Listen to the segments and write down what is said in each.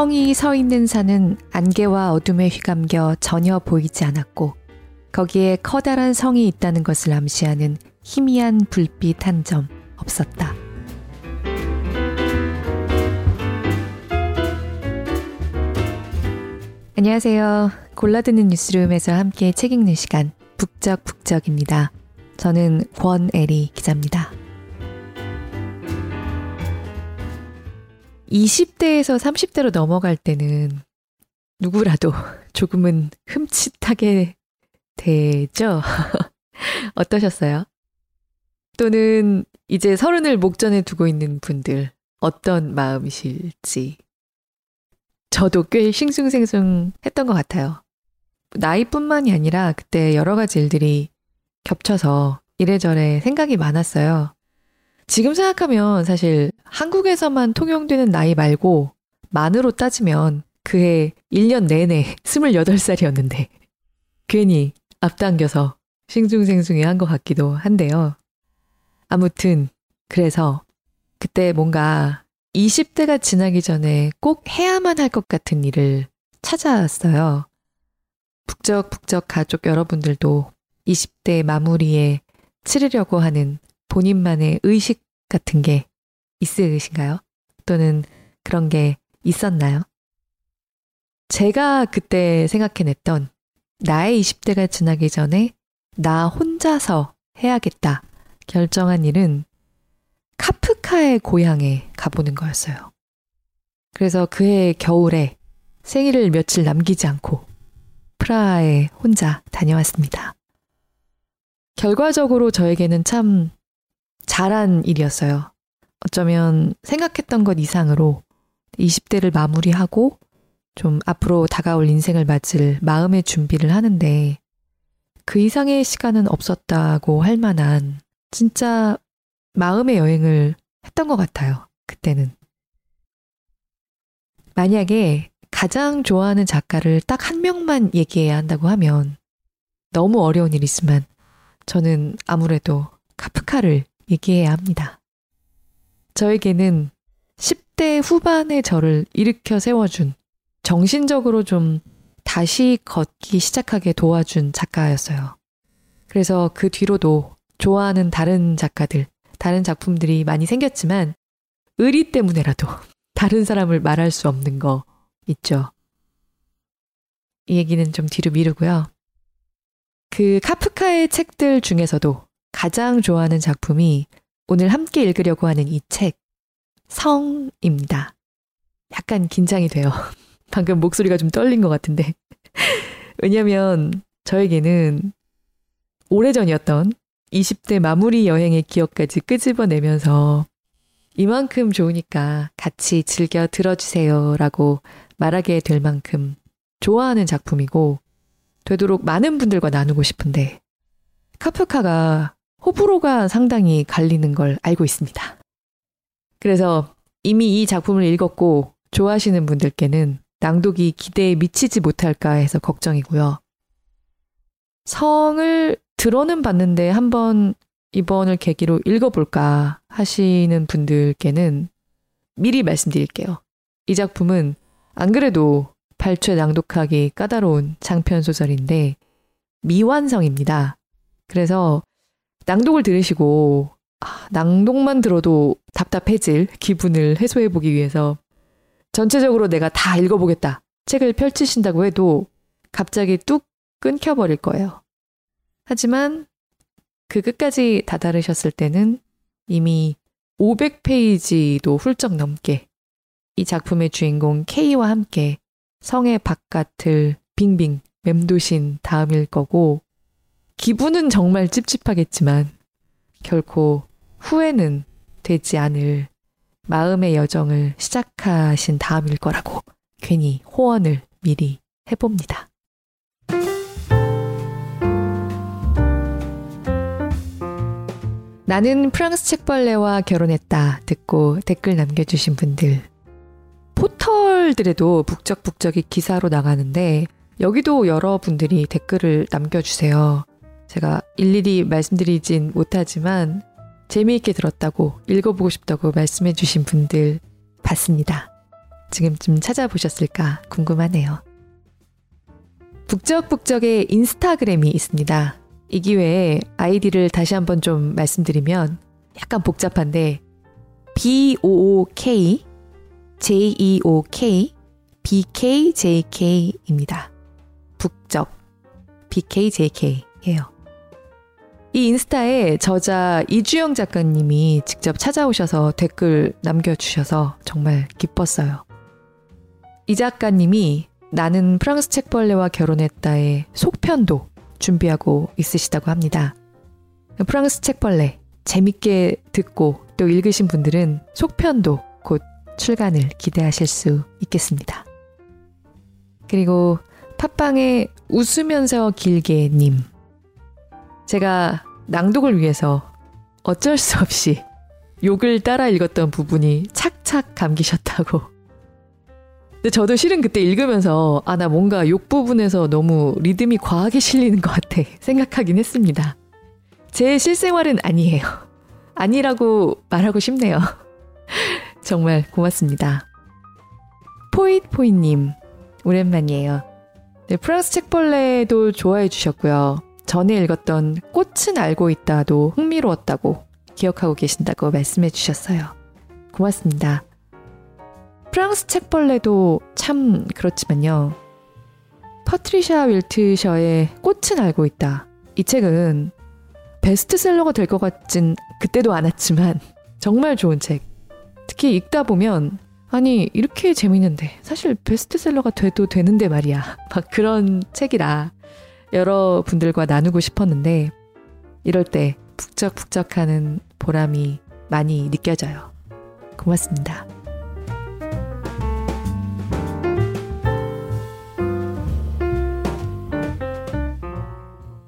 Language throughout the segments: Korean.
성이 서 있는 산은 안개와 어둠에 휘감겨 전혀 보이지 않았고 거기에 커다란 성이 있다는 것을 암시하는 희미한 불빛 한 점 없었다. 안녕하세요. 골라드는 뉴스룸에서 함께 책 읽는 시간 북적북적입니다. 저는 권애리 기자입니다. 20대에서 30대로 넘어갈 때는 누구라도 조금은 흠칫하게 되죠? 어떠셨어요? 또는 이제 서른을 목전에 두고 있는 분들 어떤 마음이실지 저도 꽤 싱숭생숭 했던 것 같아요. 나이뿐만이 아니라 그때 여러 가지 일들이 겹쳐서 이래저래 생각이 많았어요. 지금 생각하면 사실 한국에서만 통용되는 나이 말고 만으로 따지면 그해 1년 내내 28살이었는데 괜히 앞당겨서 싱숭생숭해 한것 같기도 한데요. 아무튼 그래서 그때 뭔가 20대가 지나기 전에 꼭 해야만 할 것 같은 일을 찾아왔어요. 북적북적 가족 여러분들도 20대 마무리에 치르려고 하는 본인만의 의식 같은 게 있으신가요? 또는 그런 게 있었나요? 제가 그때 생각해냈던 나의 20대가 지나기 전에 나 혼자서 해야겠다 결정한 일은 카프카의 고향에 가보는 거였어요. 그래서 그해 겨울에 생일을 며칠 남기지 않고 프라하에 혼자 다녀왔습니다. 결과적으로 저에게는 참 잘한 일이었어요. 어쩌면 생각했던 것 이상으로 20대를 마무리하고 좀 앞으로 다가올 인생을 맞을 마음의 준비를 하는데 그 이상의 시간은 없었다고 할 만한 진짜 마음의 여행을 했던 것 같아요. 그때는. 만약에 가장 좋아하는 작가를 딱 한 명만 얘기해야 한다고 하면 너무 어려운 일이지만 저는 아무래도 카프카를 얘기해야 합니다. 저에게는 10대 후반의 저를 일으켜 세워준 정신적으로 좀 다시 걷기 시작하게 도와준 작가였어요. 그래서 그 뒤로도 좋아하는 다른 작가들, 다른 작품들이 많이 생겼지만 의리 때문에라도 다른 사람을 말할 수 없는 거 있죠. 이 얘기는 좀 뒤로 미루고요. 그 카프카의 책들 중에서도 가장 좋아하는 작품이 오늘 함께 읽으려고 하는 이 책, 성입니다. 약간 긴장이 돼요. 방금 목소리가 좀 떨린 것 같은데. 왜냐면 저에게는 오래전이었던 20대 마무리 여행의 기억까지 끄집어내면서 이만큼 좋으니까 같이 즐겨 들어주세요 라고 말하게 될 만큼 좋아하는 작품이고 되도록 많은 분들과 나누고 싶은데 카프카가 호불호가 상당히 갈리는 걸 알고 있습니다. 그래서 이미 이 작품을 읽었고 좋아하시는 분들께는 낭독이 기대에 미치지 못할까 해서 걱정이고요. 성을 들어는 봤는데 한번 이번을 계기로 읽어볼까 하시는 분들께는 미리 말씀드릴게요. 이 작품은 안 그래도 발췌 낭독하기 까다로운 장편 소설인데 미완성입니다. 그래서 낭독을 들으시고 아, 낭독만 들어도 답답해질 기분을 해소해보기 위해서 전체적으로 내가 다 읽어보겠다. 책을 펼치신다고 해도 갑자기 뚝 끊겨버릴 거예요. 하지만 그 끝까지 다다르셨을 때는 이미 500페이지도 훌쩍 넘게 이 작품의 주인공 K와 함께 성의 바깥을 빙빙 맴도신 다음일 거고 기분은 정말 찝찝하겠지만 결코 후회는 되지 않을 마음의 여정을 시작하신 다음일 거라고 괜히 호언을 미리 해봅니다. 나는 프랑스 책벌레와 결혼했다 듣고 댓글 남겨주신 분들 포털들에도 북적북적이 기사로 나가는데 여기도 여러분들이 댓글을 남겨주세요. 제가 일일이 말씀드리진 못하지만 재미있게 들었다고 읽어보고 싶다고 말씀해주신 분들 봤습니다. 지금쯤 찾아보셨을까 궁금하네요. 북적북적의 인스타그램이 있습니다. 이 기회에 아이디를 다시 한번 좀 말씀드리면 약간 복잡한데 B-O-O-K J-E-O-K BKJK입니다. 북적 BKJK예요. 이 인스타에 저자 이주영 작가님이 직접 찾아오셔서 댓글 남겨주셔서 정말 기뻤어요. 이 작가님이 나는 프랑스 책벌레와 결혼했다의 속편도 준비하고 있으시다고 합니다. 프랑스 책벌레 재밌게 듣고 또 읽으신 분들은 속편도 곧 출간을 기대하실 수 있겠습니다. 그리고 팟빵에 웃으면서 길게님. 제가 낭독을 위해서 어쩔 수 없이 욕을 따라 읽었던 부분이 착착 감기셨다고. 근데 저도 실은 그때 읽으면서 아, 나 뭔가 욕 부분에서 너무 리듬이 과하게 실리는 것 같아 생각하긴 했습니다. 제 실생활은 아니에요. 아니라고 말하고 싶네요. 정말 고맙습니다. 포잇포잇님, 오랜만이에요. 네, 프랑스 책벌레도 좋아해 주셨고요. 전에 읽었던 꽃은 알고 있다도 흥미로웠다고 기억하고 계신다고 말씀해 주셨어요. 고맙습니다. 프랑스 책벌레도 참 그렇지만요. 퍼트리샤 윌트셔의 꽃은 알고 있다. 이 책은 베스트셀러가 될 것 같진 그때도 않았지만 정말 좋은 책. 특히 읽다 보면 아니 이렇게 재밌는데 사실 베스트셀러가 돼도 되는데 말이야 막 그런 책이라 여러분들과 나누고 싶었는데 이럴 때 북적북적하는 보람이 많이 느껴져요. 고맙습니다.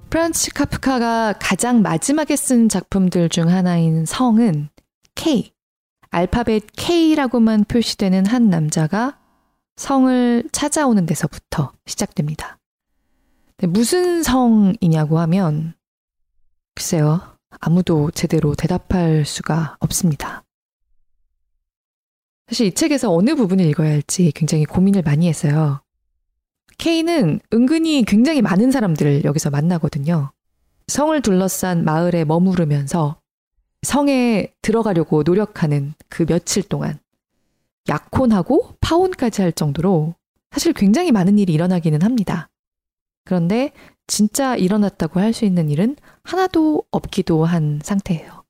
프란츠 카프카가 가장 마지막에 쓴 작품들 중 하나인 성은 K. 알파벳 K라고만 표시되는 한 남자가 성을 찾아오는 데서부터 시작됩니다. 무슨 성이냐고 하면 글쎄요. 아무도 제대로 대답할 수가 없습니다. 사실 이 책에서 어느 부분을 읽어야 할지 굉장히 고민을 많이 했어요. K는 은근히 굉장히 많은 사람들을 여기서 만나거든요. 성을 둘러싼 마을에 머무르면서 성에 들어가려고 노력하는 그 며칠 동안 약혼하고 파혼까지 할 정도로 사실 굉장히 많은 일이 일어나기는 합니다. 그런데 진짜 일어났다고 할 수 있는 일은 하나도 없기도 한 상태예요.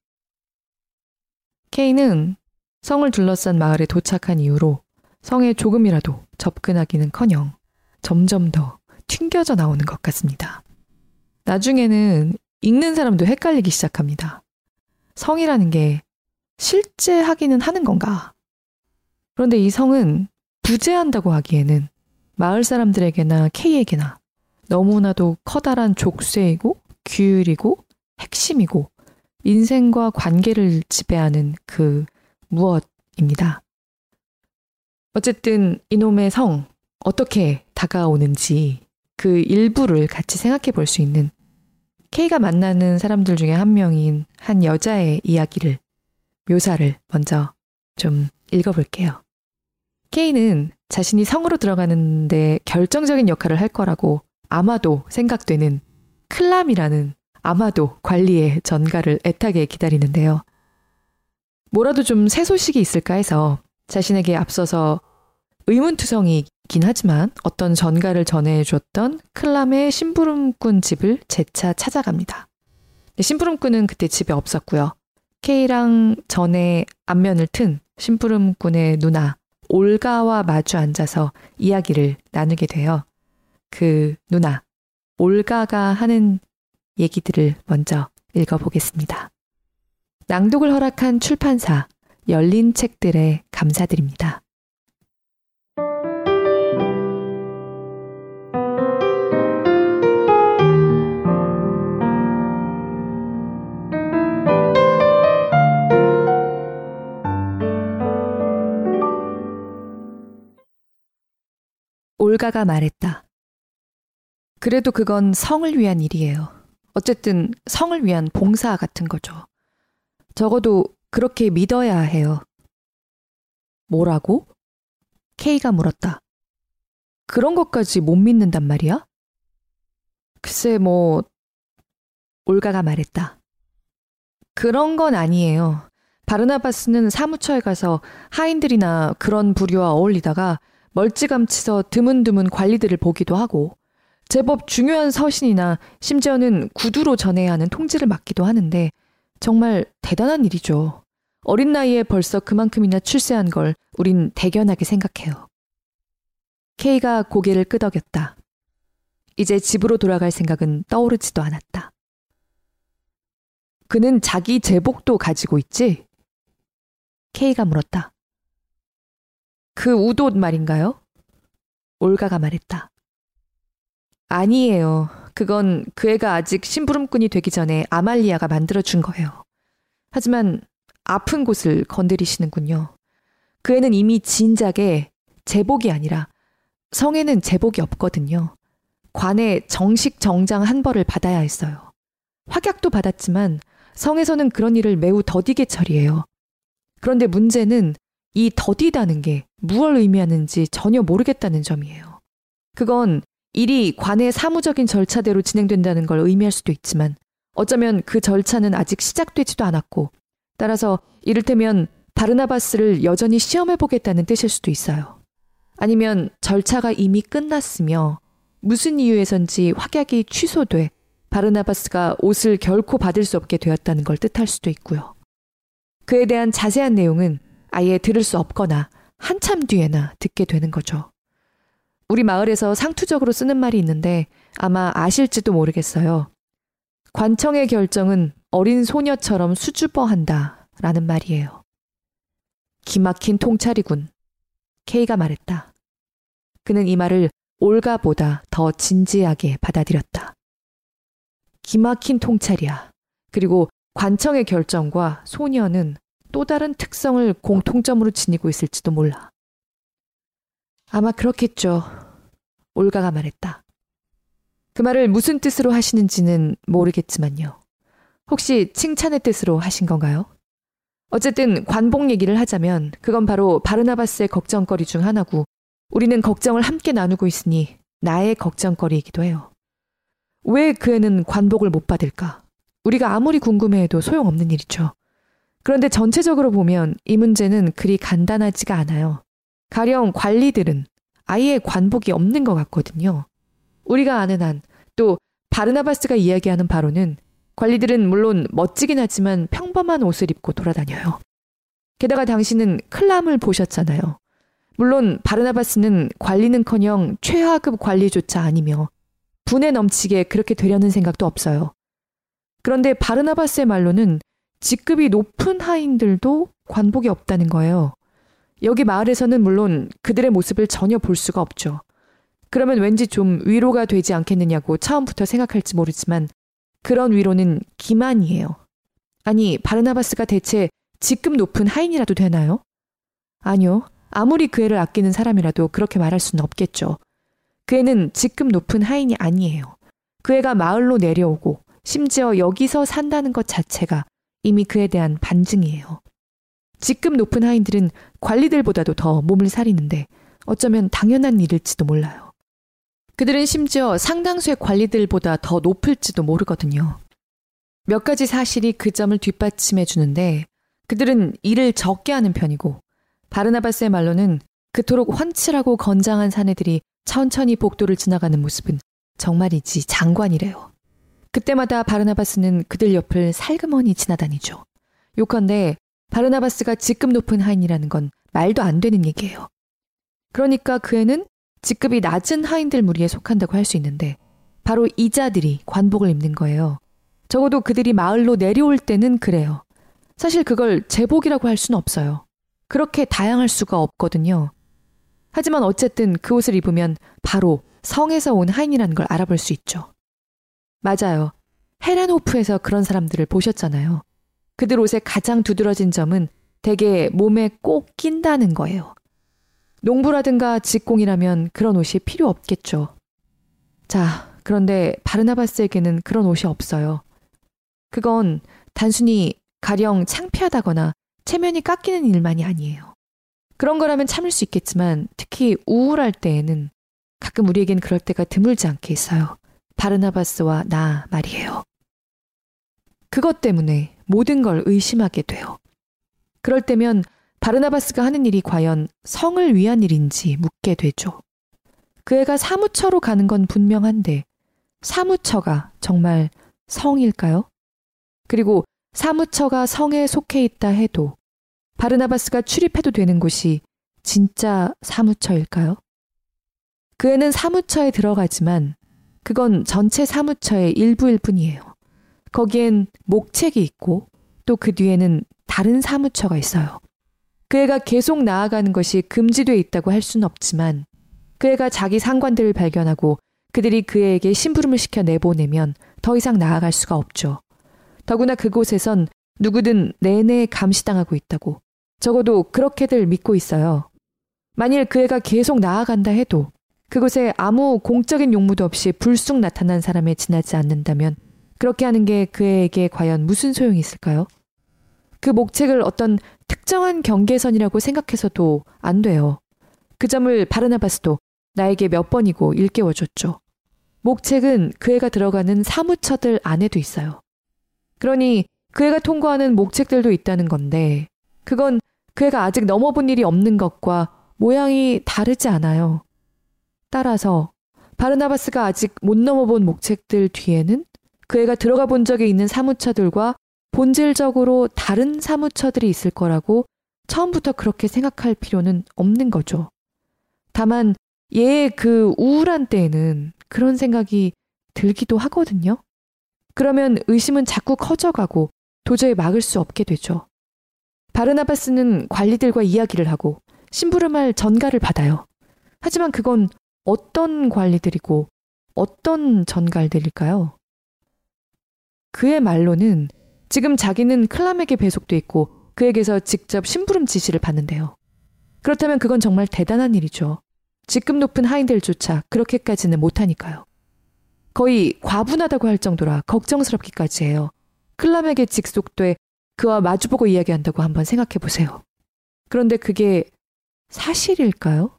케이는 성을 둘러싼 마을에 도착한 이후로 성에 조금이라도 접근하기는 커녕 점점 더 튕겨져 나오는 것 같습니다. 나중에는 읽는 사람도 헷갈리기 시작합니다. 성이라는 게 실제 하기는 하는 건가? 그런데 이 성은 부재한다고 하기에는 마을 사람들에게나 K에게나 너무나도 커다란 족쇄이고 규율이고 핵심이고 인생과 관계를 지배하는 그 무엇입니다. 어쨌든 이놈의 성 어떻게 다가오는지 그 일부를 같이 생각해 볼 수 있는 K가 만나는 사람들 중에 한 명인 한 여자의 이야기를, 묘사를 먼저 좀 읽어볼게요. K는 자신이 성으로 들어가는데 결정적인 역할을 할 거라고 아마도 생각되는 클람이라는 아마도 관리의 전가를 애타게 기다리는데요. 뭐라도 좀 새 소식이 있을까 해서 자신에게 앞서서 의문투성이긴 하지만 어떤 전가를 전해줬던 클람의 심부름꾼 집을 재차 찾아갑니다. 심부름꾼은 그때 집에 없었고요. K랑 전에 안면을 튼 심부름꾼의 누나 올가와 마주 앉아서 이야기를 나누게 돼요. 그 누나 올가가 하는 얘기들을 먼저 읽어보겠습니다. 낭독을 허락한 출판사 열린 책들에 감사드립니다. 올가가 말했다. 그래도 그건 성을 위한 일이에요. 어쨌든 성을 위한 봉사 같은 거죠. 적어도 그렇게 믿어야 해요. 뭐라고? K가 물었다. 그런 것까지 못 믿는단 말이야? 글쎄, 뭐, 올가가 말했다. 그런 건 아니에요. 바르나바스는 사무처에 가서 하인들이나 그런 부류와 어울리다가 멀찌감치서 드문드문 관리들을 보기도 하고 제법 중요한 서신이나 심지어는 구두로 전해야 하는 통지를 맡기도 하는데 정말 대단한 일이죠. 어린 나이에 벌써 그만큼이나 출세한 걸 우린 대견하게 생각해요. K가 고개를 끄덕였다. 이제 집으로 돌아갈 생각은 떠오르지도 않았다. 그는 자기 제복도 가지고 있지? K가 물었다. 그 우옷 말인가요? 올가가 말했다. 아니에요. 그건 그 애가 아직 심부름꾼이 되기 전에 아말리아가 만들어준 거예요. 하지만 아픈 곳을 건드리시는군요. 그 애는 이미 진작에 제복이 아니라 성에는 제복이 없거든요. 관에 정식 정장 한 벌을 받아야 했어요. 확약도 받았지만 성에서는 그런 일을 매우 더디게 처리해요. 그런데 문제는 이 더디다는 게 무엇을 의미하는지 전혀 모르겠다는 점이에요. 그건 일이 관의 사무적인 절차대로 진행된다는 걸 의미할 수도 있지만 어쩌면 그 절차는 아직 시작되지도 않았고 따라서 이를테면 바르나바스를 여전히 시험해 보겠다는 뜻일 수도 있어요. 아니면 절차가 이미 끝났으며 무슨 이유에선지 확약이 취소돼 바르나바스가 옷을 결코 받을 수 없게 되었다는 걸 뜻할 수도 있고요. 그에 대한 자세한 내용은 아예 들을 수 없거나 한참 뒤에나 듣게 되는 거죠. 우리 마을에서 상투적으로 쓰는 말이 있는데 아마 아실지도 모르겠어요. 관청의 결정은 어린 소녀처럼 수줍어한다 라는 말이에요. 기막힌 통찰이군. K가 말했다. 그는 이 말을 올가보다 더 진지하게 받아들였다. 기막힌 통찰이야. 그리고 관청의 결정과 소녀는 또 다른 특성을 공통점으로 지니고 있을지도 몰라. 아마 그렇겠죠. 올가가 말했다. 그 말을 무슨 뜻으로 하시는지는 모르겠지만요. 혹시 칭찬의 뜻으로 하신 건가요? 어쨌든 관복 얘기를 하자면 그건 바로 바르나바스의 걱정거리 중 하나고 우리는 걱정을 함께 나누고 있으니 나의 걱정거리이기도 해요. 왜 그 애는 관복을 못 받을까? 우리가 아무리 궁금해해도 소용없는 일이죠. 그런데 전체적으로 보면 이 문제는 그리 간단하지가 않아요. 가령 관리들은 아예 관복이 없는 것 같거든요. 우리가 아는 한, 또 바르나바스가 이야기하는 바로는 관리들은 물론 멋지긴 하지만 평범한 옷을 입고 돌아다녀요. 게다가 당신은 클람을 보셨잖아요. 물론 바르나바스는 관리는커녕 최하급 관리조차 아니며 분에 넘치게 그렇게 되려는 생각도 없어요. 그런데 바르나바스의 말로는 직급이 높은 하인들도 관복이 없다는 거예요. 여기 마을에서는 물론 그들의 모습을 전혀 볼 수가 없죠. 그러면 왠지 좀 위로가 되지 않겠느냐고 처음부터 생각할지 모르지만 그런 위로는 기만이에요. 아니, 바르나바스가 대체 직급 높은 하인이라도 되나요? 아니요. 아무리 그 애를 아끼는 사람이라도 그렇게 말할 수는 없겠죠. 그 애는 직급 높은 하인이 아니에요. 그 애가 마을로 내려오고 심지어 여기서 산다는 것 자체가 이미 그에 대한 반증이에요. 직급 높은 하인들은 관리들보다도 더 몸을 사리는데 어쩌면 당연한 일일지도 몰라요. 그들은 심지어 상당수의 관리들보다 더 높을지도 모르거든요. 몇 가지 사실이 그 점을 뒷받침해 주는데 그들은 일을 적게 하는 편이고 바르나바스의 말로는 그토록 훤칠하고 건장한 사내들이 천천히 복도를 지나가는 모습은 정말이지 장관이래요. 그때마다 바르나바스는 그들 옆을 살그머니 지나다니죠. 요컨대 바르나바스가 직급 높은 하인이라는 건 말도 안 되는 얘기예요. 그러니까 그 애는 직급이 낮은 하인들 무리에 속한다고 할 수 있는데 바로 이 자들이 관복을 입는 거예요. 적어도 그들이 마을로 내려올 때는 그래요. 사실 그걸 제복이라고 할 수는 없어요. 그렇게 다양할 수가 없거든요. 하지만 어쨌든 그 옷을 입으면 바로 성에서 온 하인이라는 걸 알아볼 수 있죠. 맞아요. 헤렌호프에서 그런 사람들을 보셨잖아요. 그들 옷의 가장 두드러진 점은 대개 몸에 꼭 낀다는 거예요. 농부라든가 직공이라면 그런 옷이 필요 없겠죠. 자, 그런데 바르나바스에게는 그런 옷이 없어요. 그건 단순히 가령 창피하다거나 체면이 깎이는 일만이 아니에요. 그런 거라면 참을 수 있겠지만 특히 우울할 때에는 가끔 우리에겐 그럴 때가 드물지 않게 있어요. 바르나바스와 나 말이에요. 그것 때문에 모든 걸 의심하게 돼요. 그럴 때면 바르나바스가 하는 일이 과연 성을 위한 일인지 묻게 되죠. 그 애가 사무처로 가는 건 분명한데 사무처가 정말 성일까요? 그리고 사무처가 성에 속해 있다 해도 바르나바스가 출입해도 되는 곳이 진짜 사무처일까요? 그 애는 사무처에 들어가지만 그건 전체 사무처의 일부일 뿐이에요. 거기엔 목책이 있고 또 그 뒤에는 다른 사무처가 있어요. 그 애가 계속 나아가는 것이 금지돼 있다고 할 수는 없지만 그 애가 자기 상관들을 발견하고 그들이 그 애에게 심부름을 시켜 내보내면 더 이상 나아갈 수가 없죠. 더구나 그곳에선 누구든 내내 감시당하고 있다고 적어도 그렇게들 믿고 있어요. 만일 그 애가 계속 나아간다 해도 그곳에 아무 공적인 용무도 없이 불쑥 나타난 사람에 지나지 않는다면 그렇게 하는 게그 애에게 과연 무슨 소용이 있을까요? 그 목책을 어떤 특정한 경계선이라고 생각해서도 안 돼요. 그 점을 바르나바스도 나에게 몇 번이고 일깨워줬죠. 목책은 그 애가 들어가는 사무처들 안에도 있어요. 그러니 그 애가 통과하는 목책들도 있다는 건데, 그건 그 애가 아직 넘어본 일이 없는 것과 모양이 다르지 않아요. 따라서 바르나바스가 아직 못 넘어본 목책들 뒤에는 그 애가 들어가 본 적이 있는 사무처들과 본질적으로 다른 사무처들이 있을 거라고 처음부터 그렇게 생각할 필요는 없는 거죠. 다만 얘의 그 우울한 때에는 그런 생각이 들기도 하거든요. 그러면 의심은 자꾸 커져가고 도저히 막을 수 없게 되죠. 바르나바스는 관리들과 이야기를 하고 심부름할 전가를 받아요. 하지만 그건 어떤 관리들이고 어떤 전갈들일까요? 그의 말로는 지금 자기는 클람에게 배속돼 있고 그에게서 직접 심부름 지시를 받는데요. 그렇다면 그건 정말 대단한 일이죠. 직급 높은 하인들조차 그렇게까지는 못하니까요. 거의 과분하다고 할 정도라 걱정스럽기까지 해요. 클람에게 직속돼 그와 마주보고 이야기한다고 한번 생각해 보세요. 그런데 그게 사실일까요?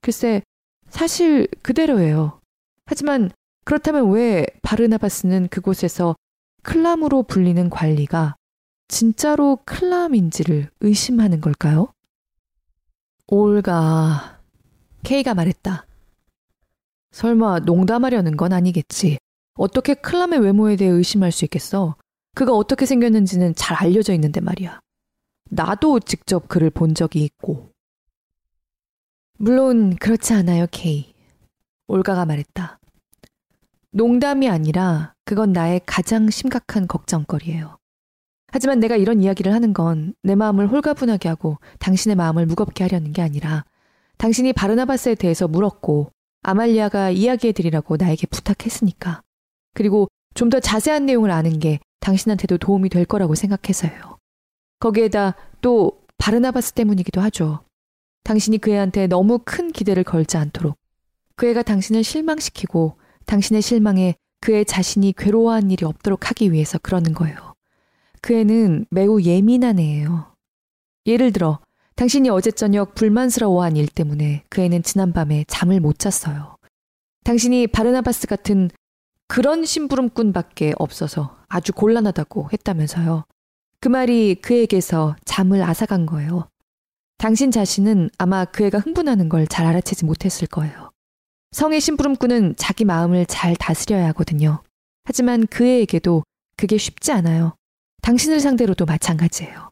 글쎄, 사실 그대로예요. 하지만 그렇다면 왜 바르나바스는 그곳에서 클람으로 불리는 관리가 진짜로 클람인지를 의심하는 걸까요? 올가, 케이가 말했다. 설마 농담하려는 건 아니겠지. 어떻게 클람의 외모에 대해 의심할 수 있겠어? 그가 어떻게 생겼는지는 잘 알려져 있는데 말이야. 나도 직접 그를 본 적이 있고. 물론 그렇지 않아요, 케이. 올가가 말했다. 농담이 아니라 그건 나의 가장 심각한 걱정거리예요. 하지만 내가 이런 이야기를 하는 건 내 마음을 홀가분하게 하고 당신의 마음을 무겁게 하려는 게 아니라 당신이 바르나바스에 대해서 물었고 아말리아가 이야기해 드리라고 나에게 부탁했으니까. 그리고 좀 더 자세한 내용을 아는 게 당신한테도 도움이 될 거라고 생각해서요. 거기에다 또 바르나바스 때문이기도 하죠. 당신이 그 애한테 너무 큰 기대를 걸지 않도록 그 애가 당신을 실망시키고 당신의 실망에 그의 자신이 괴로워한 일이 없도록 하기 위해서 그러는 거예요. 그 애는 매우 예민한 애예요. 예를 들어, 당신이 어제 저녁 불만스러워한 일 때문에 그 애는 지난밤에 잠을 못 잤어요. 당신이 바르나바스 같은 그런 심부름꾼밖에 없어서 아주 곤란하다고 했다면서요. 그 말이 그에게서 잠을 앗아간 거예요. 당신 자신은 아마 그 애가 흥분하는 걸 잘 알아채지 못했을 거예요. 성의 심부름꾼은 자기 마음을 잘 다스려야 하거든요. 하지만 그 애에게도 그게 쉽지 않아요. 당신을 상대로도 마찬가지예요.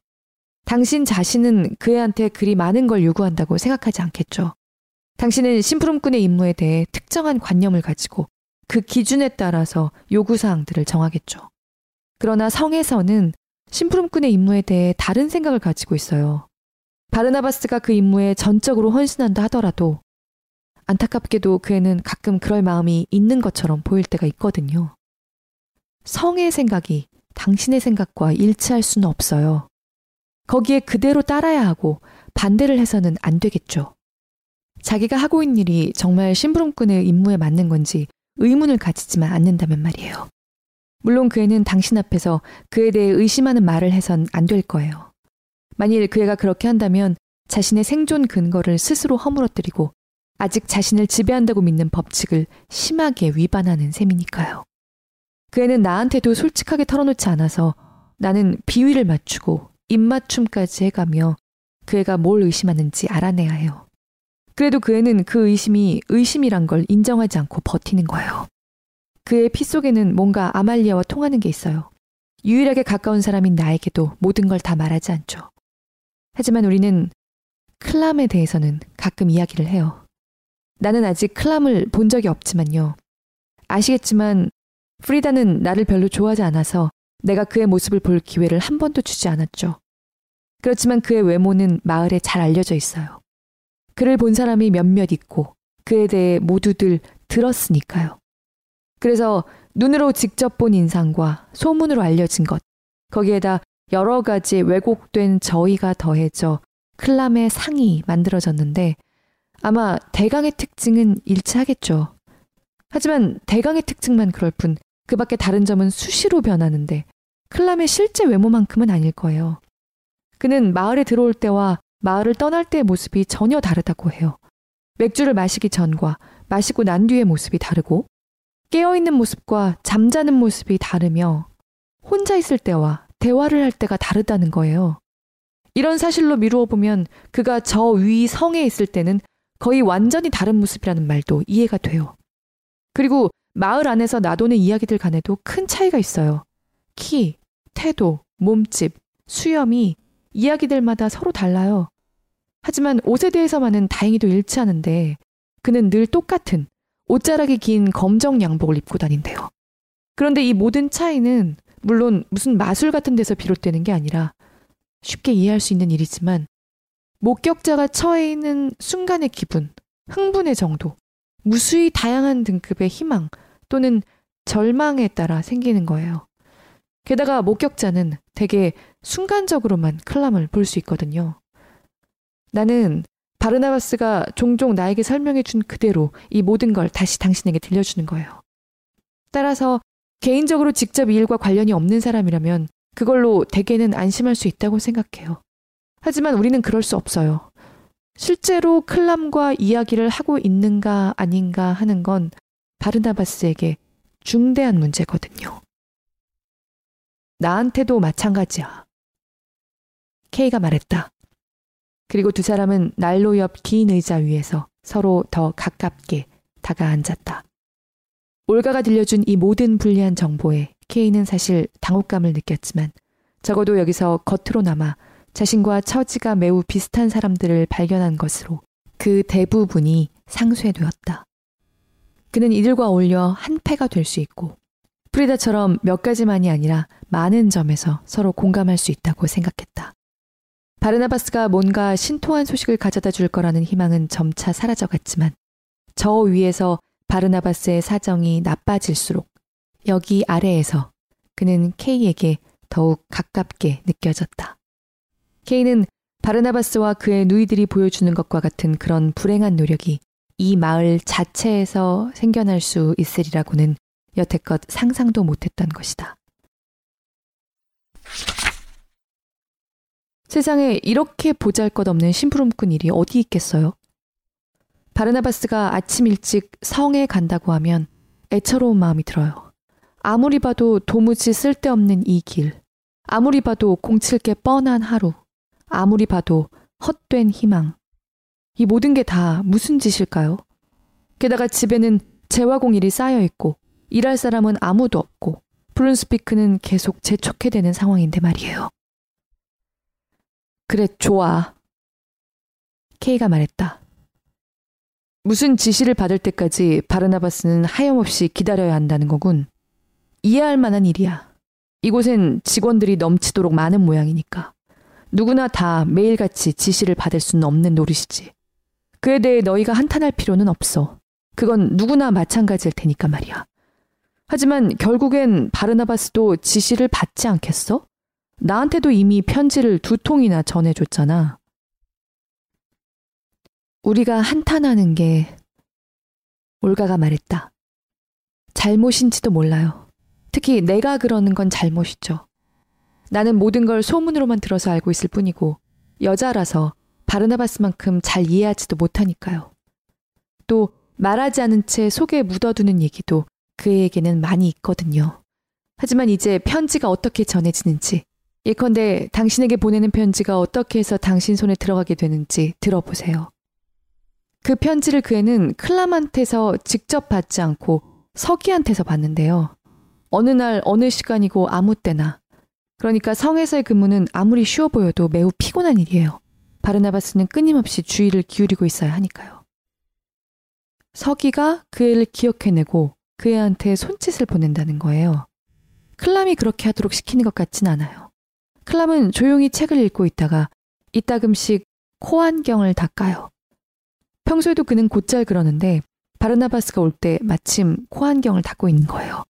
당신 자신은 그 애한테 그리 많은 걸 요구한다고 생각하지 않겠죠. 당신은 심부름꾼의 임무에 대해 특정한 관념을 가지고 그 기준에 따라서 요구사항들을 정하겠죠. 그러나 성에서는 심부름꾼의 임무에 대해 다른 생각을 가지고 있어요. 바르나바스가 그 임무에 전적으로 헌신한다 하더라도 안타깝게도 그 애는 가끔 그럴 마음이 있는 것처럼 보일 때가 있거든요. 성의 생각이 당신의 생각과 일치할 수는 없어요. 거기에 그대로 따라야 하고 반대를 해서는 안 되겠죠. 자기가 하고 있는 일이 정말 심부름꾼의 임무에 맞는 건지 의문을 가지지만 않는다면 말이에요. 물론 그 애는 당신 앞에서 그에 대해 의심하는 말을 해선 안 될 거예요. 만일 그 애가 그렇게 한다면 자신의 생존 근거를 스스로 허물어뜨리고 아직 자신을 지배한다고 믿는 법칙을 심하게 위반하는 셈이니까요. 그 애는 나한테도 솔직하게 털어놓지 않아서 나는 비위를 맞추고 입맞춤까지 해가며 그 애가 뭘 의심하는지 알아내야 해요. 그래도 그 애는 그 의심이 의심이란 걸 인정하지 않고 버티는 거예요. 그의 피 속에는 뭔가 아말리아와 통하는 게 있어요. 유일하게 가까운 사람인 나에게도 모든 걸 다 말하지 않죠. 하지만 우리는 클람에 대해서는 가끔 이야기를 해요. 나는 아직 클람을 본 적이 없지만요. 아시겠지만 프리다는 나를 별로 좋아하지 않아서 내가 그의 모습을 볼 기회를 한 번도 주지 않았죠. 그렇지만 그의 외모는 마을에 잘 알려져 있어요. 그를 본 사람이 몇몇 있고 그에 대해 모두들 들었으니까요. 그래서 눈으로 직접 본 인상과 소문으로 알려진 것, 거기에다 여러 가지 왜곡된 저희가 더해져 클람의 상이 만들어졌는데 아마 대강의 특징은 일치하겠죠. 하지만 대강의 특징만 그럴 뿐 그 밖에 다른 점은 수시로 변하는데 클람의 실제 외모만큼은 아닐 거예요. 그는 마을에 들어올 때와 마을을 떠날 때의 모습이 전혀 다르다고 해요. 맥주를 마시기 전과 마시고 난 뒤의 모습이 다르고 깨어있는 모습과 잠자는 모습이 다르며 혼자 있을 때와 대화를 할 때가 다르다는 거예요. 이런 사실로 미루어 보면 그가 저 위 성에 있을 때는 거의 완전히 다른 모습이라는 말도 이해가 돼요. 그리고 마을 안에서 나도는 이야기들 간에도 큰 차이가 있어요. 키, 태도, 몸집, 수염이 이야기들마다 서로 달라요. 하지만 옷에 대해서만은 다행히도 일치하는데 그는 늘 똑같은 옷자락이 긴 검정 양복을 입고 다닌대요. 그런데 이 모든 차이는 물론 무슨 마술 같은 데서 비롯되는 게 아니라 쉽게 이해할 수 있는 일이지만 목격자가 처해 있는 순간의 기분, 흥분의 정도, 무수히 다양한 등급의 희망 또는 절망에 따라 생기는 거예요. 게다가 목격자는 대개 순간적으로만 클람을 볼 수 있거든요. 나는 바르나바스가 종종 나에게 설명해 준 그대로 이 모든 걸 다시 당신에게 들려주는 거예요. 따라서 개인적으로 직접 이 일과 관련이 없는 사람이라면 그걸로 대개는 안심할 수 있다고 생각해요. 하지만 우리는 그럴 수 없어요. 실제로 클람과 이야기를 하고 있는가 아닌가 하는 건 바르나바스에게 중대한 문제거든요. 나한테도 마찬가지야. 케이가 말했다. 그리고 두 사람은 난로 옆 긴 의자 위에서 서로 더 가깝게 다가 앉았다. 올가가 들려준 이 모든 불리한 정보에 케이는 사실 당혹감을 느꼈지만 적어도 여기서 겉으로나마 자신과 처지가 매우 비슷한 사람들을 발견한 것으로 그 대부분이 상쇄되었다. 그는 이들과 어울려 한패가 될 수 있고 프리다처럼 몇 가지만이 아니라 많은 점에서 서로 공감할 수 있다고 생각했다. 바르나바스가 뭔가 신통한 소식을 가져다 줄 거라는 희망은 점차 사라져갔지만 저 위에서 바르나바스의 사정이 나빠질수록 여기 아래에서 그는 K에게 더욱 가깝게 느껴졌다. 케이는 바르나바스와 그의 누이들이 보여주는 것과 같은 그런 불행한 노력이 이 마을 자체에서 생겨날 수 있으리라고는 여태껏 상상도 못했던 것이다. 세상에 이렇게 보잘 것 없는 심부름꾼 일이 어디 있겠어요? 바르나바스가 아침 일찍 성에 간다고 하면 애처로운 마음이 들어요. 아무리 봐도 도무지 쓸데없는 이 길, 아무리 봐도 공칠 게 뻔한 하루, 아무리 봐도 헛된 희망. 이 모든 게 다 무슨 짓일까요? 게다가 집에는 재화공일이 쌓여 있고 일할 사람은 아무도 없고 브룬스피크는 계속 재촉해되는 상황인데 말이에요. 그래, 좋아. 케이가 말했다. 무슨 지시를 받을 때까지 바르나바스는 하염없이 기다려야 한다는 거군. 이해할 만한 일이야. 이곳엔 직원들이 넘치도록 많은 모양이니까. 누구나 다 매일같이 지시를 받을 수는 없는 노릇이지. 그에 대해 너희가 한탄할 필요는 없어. 그건 누구나 마찬가지일 테니까 말이야. 하지만 결국엔 바르나바스도 지시를 받지 않겠어? 나한테도 이미 편지를 두 통이나 전해줬잖아. 우리가 한탄하는 게 올가가 말했다. 잘못인지도 몰라요. 특히 내가 그러는 건 잘못이죠. 나는 모든 걸 소문으로만 들어서 알고 있을 뿐이고 여자라서 바르나바스만큼 잘 이해하지도 못하니까요. 또 말하지 않은 채 속에 묻어두는 얘기도 그에게는 많이 있거든요. 하지만 이제 편지가 어떻게 전해지는지, 예컨대 당신에게 보내는 편지가 어떻게 해서 당신 손에 들어가게 되는지 들어보세요. 그 편지를 그 애는 클람한테서 직접 받지 않고 서기한테서 받는데요. 어느 날 어느 시간이고 아무 때나. 그러니까 성에서의 근무는 아무리 쉬워 보여도 매우 피곤한 일이에요. 바르나바스는 끊임없이 주의를 기울이고 있어야 하니까요. 서기가 그 애를 기억해내고 그 애한테 손짓을 보낸다는 거예요. 클람이 그렇게 하도록 시키는 것 같진 않아요. 클람은 조용히 책을 읽고 있다가 이따금씩 코 안경을 닦아요. 평소에도 그는 곧잘 그러는데 바르나바스가 올 때 마침 코 안경을 닦고 있는 거예요.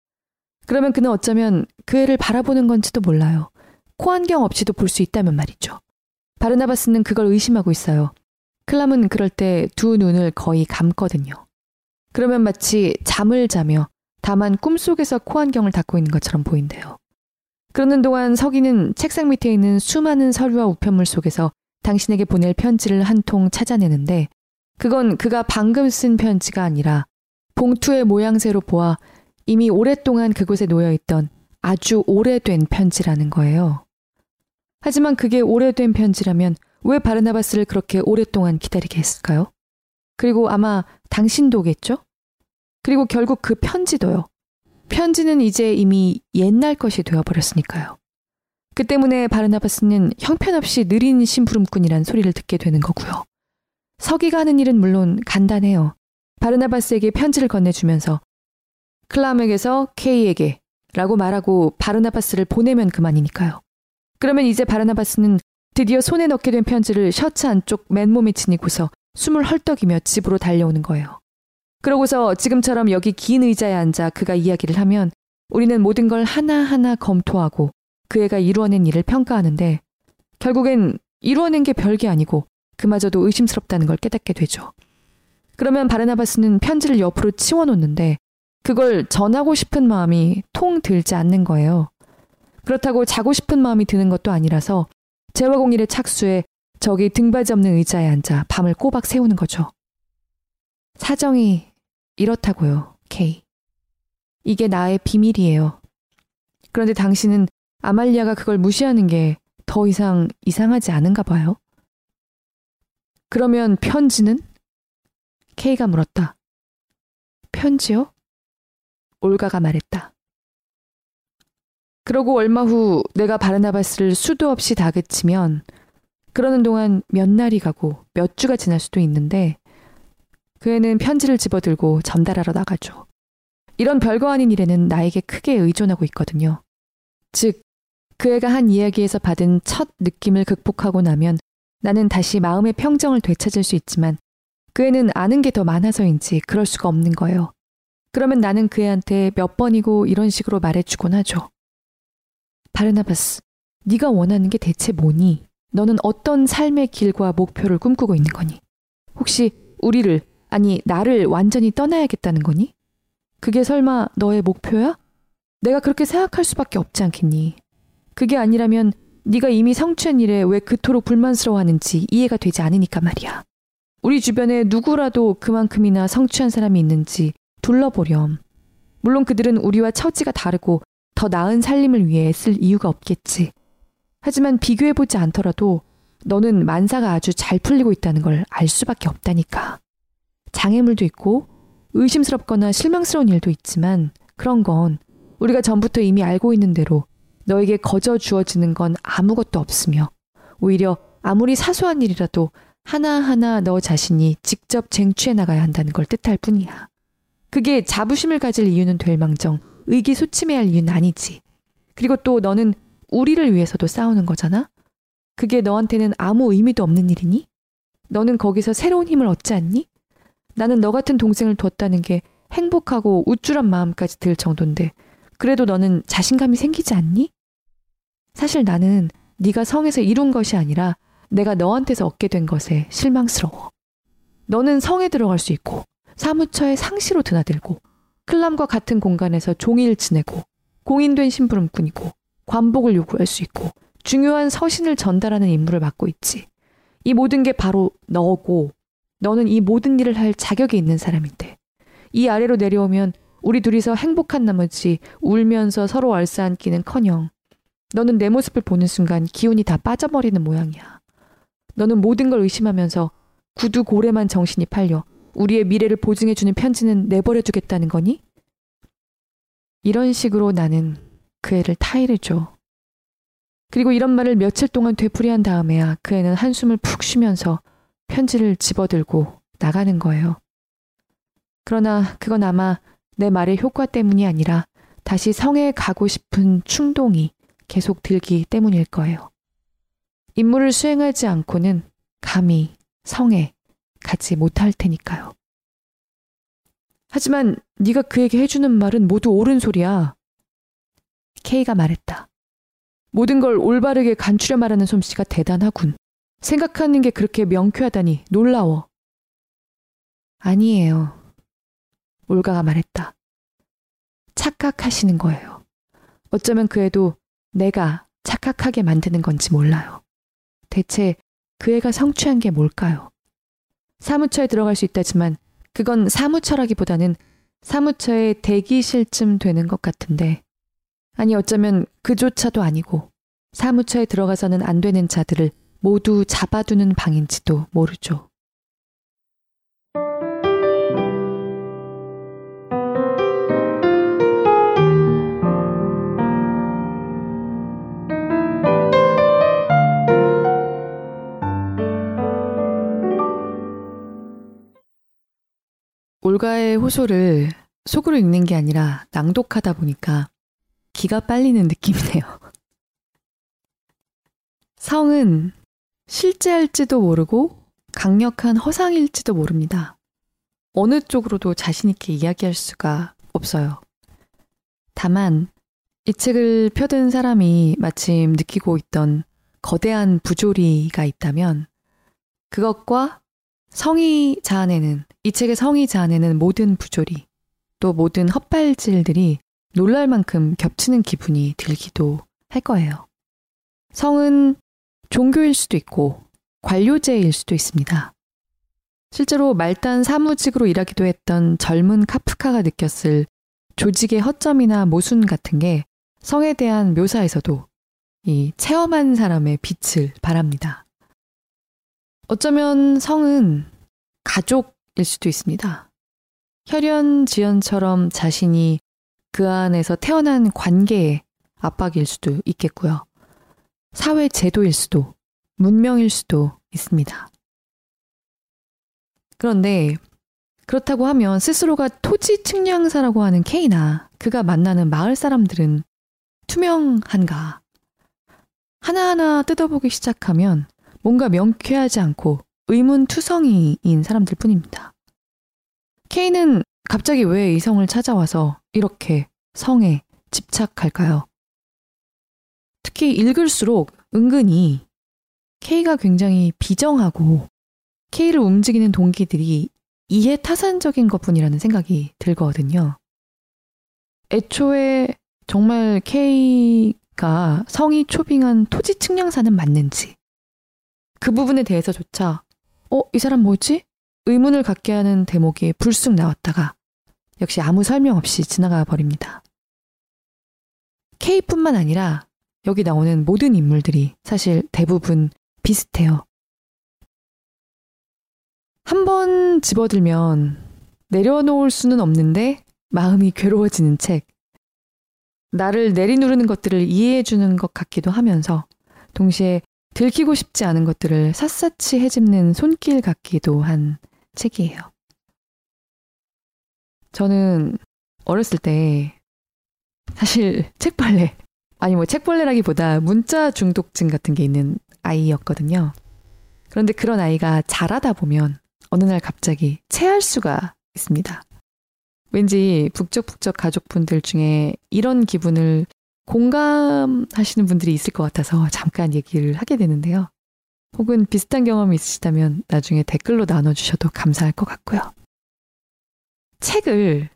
그러면 그는 어쩌면 그 애를 바라보는 건지도 몰라요. 코 안경 없이도 볼 수 있다면 말이죠. 바르나바스는 그걸 의심하고 있어요. 클람은 그럴 때 두 눈을 거의 감거든요. 그러면 마치 잠을 자며 다만 꿈속에서 코안경을 닦고 있는 것처럼 보인대요. 그러는 동안 서기는 책상 밑에 있는 수많은 서류와 우편물 속에서 당신에게 보낼 편지를 한 통 찾아내는데 그건 그가 방금 쓴 편지가 아니라 봉투의 모양새로 보아 이미 오랫동안 그곳에 놓여 있던 아주 오래된 편지라는 거예요. 하지만 그게 오래된 편지라면 왜 바르나바스를 그렇게 오랫동안 기다리게 했을까요? 그리고 아마 당신도겠죠? 그리고 결국 그 편지도요. 편지는 이제 이미 옛날 것이 되어버렸으니까요. 그 때문에 바르나바스는 형편없이 느린 심부름꾼이란 소리를 듣게 되는 거고요. 서기가 하는 일은 물론 간단해요. 바르나바스에게 편지를 건네주면서 클람에게서 K에게 라고 말하고 바르나바스를 보내면 그만이니까요. 그러면 이제 바르나바스는 드디어 손에 넣게 된 편지를 셔츠 안쪽 맨몸에 지니고서 숨을 헐떡이며 집으로 달려오는 거예요. 그러고서 지금처럼 여기 긴 의자에 앉아 그가 이야기를 하면 우리는 모든 걸 하나하나 검토하고 그 애가 이루어낸 일을 평가하는데 결국엔 이루어낸 게 별게 아니고 그마저도 의심스럽다는 걸 깨닫게 되죠. 그러면 바르나바스는 편지를 옆으로 치워놓는데 그걸 전하고 싶은 마음이 통 들지 않는 거예요. 그렇다고 자고 싶은 마음이 드는 것도 아니라서 재화공일의 착수에 저기 등받이 없는 의자에 앉아 밤을 꼬박 세우는 거죠. 사정이 이렇다고요, 케이. 이게 나의 비밀이에요. 그런데 당신은 아말리아가 그걸 무시하는 게 더 이상 이상하지 않은가 봐요. 그러면 편지는? 케이가 물었다. 편지요? 올가가 말했다. 그러고 얼마 후 내가 바르나바스를 수도 없이 다그치면 그러는 동안 몇 날이 가고 몇 주가 지날 수도 있는데 그 애는 편지를 집어들고 전달하러 나가죠. 이런 별거 아닌 일에는 나에게 크게 의존하고 있거든요. 즉, 그 애가 한 이야기에서 받은 첫 느낌을 극복하고 나면 나는 다시 마음의 평정을 되찾을 수 있지만 그 애는 아는 게 더 많아서인지 그럴 수가 없는 거예요. 그러면 나는 그 애한테 몇 번이고 이런 식으로 말해주곤 하죠. 바르나바스, 네가 원하는 게 대체 뭐니? 너는 어떤 삶의 길과 목표를 꿈꾸고 있는 거니? 혹시 우리를 아니, 나를 완전히 떠나야겠다는 거니? 그게 설마 너의 목표야? 내가 그렇게 생각할 수밖에 없지 않겠니? 그게 아니라면 네가 이미 성취한 일에 왜 그토록 불만스러워하는지 이해가 되지 않으니까 말이야. 우리 주변에 누구라도 그만큼이나 성취한 사람이 있는지 둘러보렴. 물론 그들은 우리와 처지가 다르고 더 나은 살림을 위해 쓸 이유가 없겠지. 하지만 비교해보지 않더라도 너는 만사가 아주 잘 풀리고 있다는 걸 알 수밖에 없다니까. 장애물도 있고 의심스럽거나 실망스러운 일도 있지만 그런 건 우리가 전부터 이미 알고 있는 대로 너에게 거저 주어지는 건 아무것도 없으며 오히려 아무리 사소한 일이라도 하나하나 너 자신이 직접 쟁취해 나가야 한다는 걸 뜻할 뿐이야. 그게 자부심을 가질 이유는 될 망정 의기소침해야 할 이유는 아니지. 그리고 또 너는 우리를 위해서도 싸우는 거잖아? 그게 너한테는 아무 의미도 없는 일이니? 너는 거기서 새로운 힘을 얻지 않니? 나는 너 같은 동생을 뒀다는 게 행복하고 우쭐한 마음까지 들 정도인데 그래도 너는 자신감이 생기지 않니? 사실 나는 네가 성에서 이룬 것이 아니라 내가 너한테서 얻게 된 것에 실망스러워. 너는 성에 들어갈 수 있고 사무처에 상시로 드나들고 클람과 같은 공간에서 종일 지내고 공인된 심부름꾼이고 관복을 요구할 수 있고 중요한 서신을 전달하는 임무를 맡고 있지. 이 모든 게 바로 너고 너는 이 모든 일을 할 자격이 있는 사람인데 이 아래로 내려오면 우리 둘이서 행복한 나머지 울면서 서로 얼싸안기는 커녕 너는 내 모습을 보는 순간 기운이 다 빠져버리는 모양이야. 너는 모든 걸 의심하면서 구두 고래만 정신이 팔려 우리의 미래를 보증해주는 편지는 내버려두겠다는 거니? 이런 식으로 나는 그 애를 타이르죠. 그리고 이런 말을 며칠 동안 되풀이한 다음에야 그 애는 한숨을 푹 쉬면서 편지를 집어들고 나가는 거예요. 그러나 그건 아마 내 말의 효과 때문이 아니라 다시 성에 가고 싶은 충동이 계속 들기 때문일 거예요. 임무를 수행하지 않고는 감히 성에 가지 못할 테니까요. 하지만 네가 그에게 해주는 말은 모두 옳은 소리야. 케이가 말했다. 모든 걸 올바르게 간추려 말하는 솜씨가 대단하군. 생각하는 게 그렇게 명쾌하다니 놀라워. 아니에요. 올가가 말했다. 착각하시는 거예요. 어쩌면 그 애도 내가 착각하게 만드는 건지 몰라요. 대체 그 애가 성취한 게 뭘까요? 사무처에 들어갈 수 있다지만 그건 사무처라기보다는 사무처의 대기실쯤 되는 것 같은데 아니 어쩌면 그조차도 아니고 사무처에 들어가서는 안 되는 자들을 모두 잡아두는 방인지도 모르죠. 올가의 호소를 속으로 읽는 게 아니라 낭독하다 보니까 기가 빨리는 느낌이네요. 성은 실제할지도 모르고 강력한 허상일지도 모릅니다. 어느 쪽으로도 자신있게 이야기할 수가 없어요. 다만, 이 책을 펴든 사람이 마침 느끼고 있던 거대한 부조리가 있다면, 그것과 성이 자아내는, 이 책의 성이 자아내는 모든 부조리, 또 모든 헛발질들이 놀랄 만큼 겹치는 기분이 들기도 할 거예요. 성은 종교일 수도 있고 관료제일 수도 있습니다. 실제로 말단 사무직으로 일하기도 했던 젊은 카프카가 느꼈을 조직의 허점이나 모순 같은 게 성에 대한 묘사에서도 이 체험한 사람의 빛을 발합니다. 어쩌면 성은 가족일 수도 있습니다. 혈연 지연처럼 자신이 그 안에서 태어난 관계의 압박일 수도 있겠고요. 사회 제도일 수도, 문명일 수도 있습니다. 그런데 그렇다고 하면 스스로가 토지 측량사라고 하는 케이나 그가 만나는 마을 사람들은 투명한가? 하나하나 뜯어보기 시작하면 뭔가 명쾌하지 않고 의문투성이인 사람들 뿐입니다. 케이는 갑자기 왜 이성을 찾아와서 이렇게 성에 집착할까요? 특히 읽을수록 은근히 K가 굉장히 비정하고 K를 움직이는 동기들이 이해 타산적인 것 뿐이라는 생각이 들거든요. 애초에 정말 K가 성이 초빙한 토지 측량사는 맞는지 그 부분에 대해서조차 어, 이 사람 뭐지? 의문을 갖게 하는 대목이 불쑥 나왔다가 역시 아무 설명 없이 지나가 버립니다. K뿐만 아니라 여기 나오는 모든 인물들이 사실 대부분 비슷해요. 한 번 집어들면 내려놓을 수는 없는데 마음이 괴로워지는 책. 나를 내리누르는 것들을 이해해주는 것 같기도 하면서 동시에 들키고 싶지 않은 것들을 샅샅이 헤집는 손길 같기도 한 책이에요. 저는 어렸을 때 사실 책벌레 아니 뭐 책벌레라기보다 문자 중독증 같은 게 있는 아이였거든요. 그런데 그런 아이가 자라다 보면 어느 날 갑자기 체할 수가 있습니다. 왠지 북적북적 가족분들 중에 이런 기분을 공감하시는 분들이 있을 것 같아서 잠깐 얘기를 하게 되는데요. 혹은 비슷한 경험이 있으시다면 나중에 댓글로 나눠주셔도 감사할 것 같고요. 책을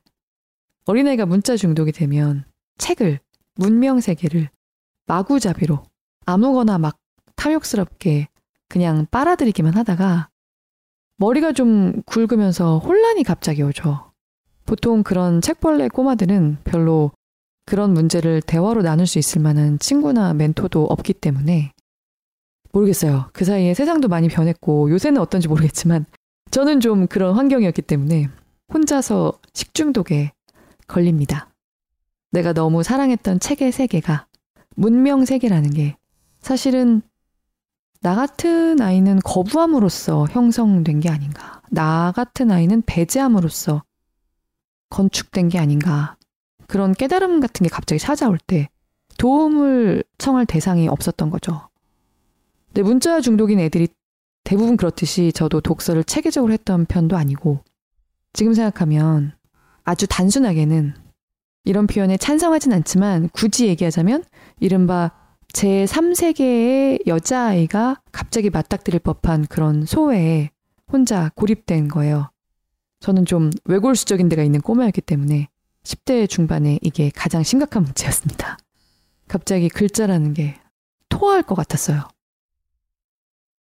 어린아이가 문자 중독이 되면 책을 문명 세계를 마구잡이로 아무거나 막 탐욕스럽게 그냥 빨아들이기만 하다가 머리가 좀 굵으면서 혼란이 갑자기 오죠. 보통 그런 책벌레 꼬마들은 별로 그런 문제를 대화로 나눌 수 있을 만한 친구나 멘토도 없기 때문에 모르겠어요. 그 사이에 세상도 많이 변했고 요새는 어떤지 모르겠지만 저는 좀 그런 환경이었기 때문에 혼자서 식중독에 걸립니다. 내가 너무 사랑했던 책의 세계가 문명 세계라는 게 사실은 나 같은 아이는 거부함으로써 형성된 게 아닌가. 나 같은 아이는 배제함으로써 건축된 게 아닌가. 그런 깨달음 같은 게 갑자기 찾아올 때 도움을 청할 대상이 없었던 거죠. 근 문자 중독인 애들이 대부분 그렇듯이 저도 독서를 체계적으로 했던 편도 아니고 지금 생각하면 아주 단순하게는 이런 표현에 찬성하진 않지만 굳이 얘기하자면 이른바 제 3세계의 여자아이가 갑자기 맞닥뜨릴 법한 그런 소외에 혼자 고립된 거예요. 저는 좀 외골수적인 데가 있는 꼬마였기 때문에 10대 중반에 이게 가장 심각한 문제였습니다. 갑자기 글자라는 게 토할 것 같았어요.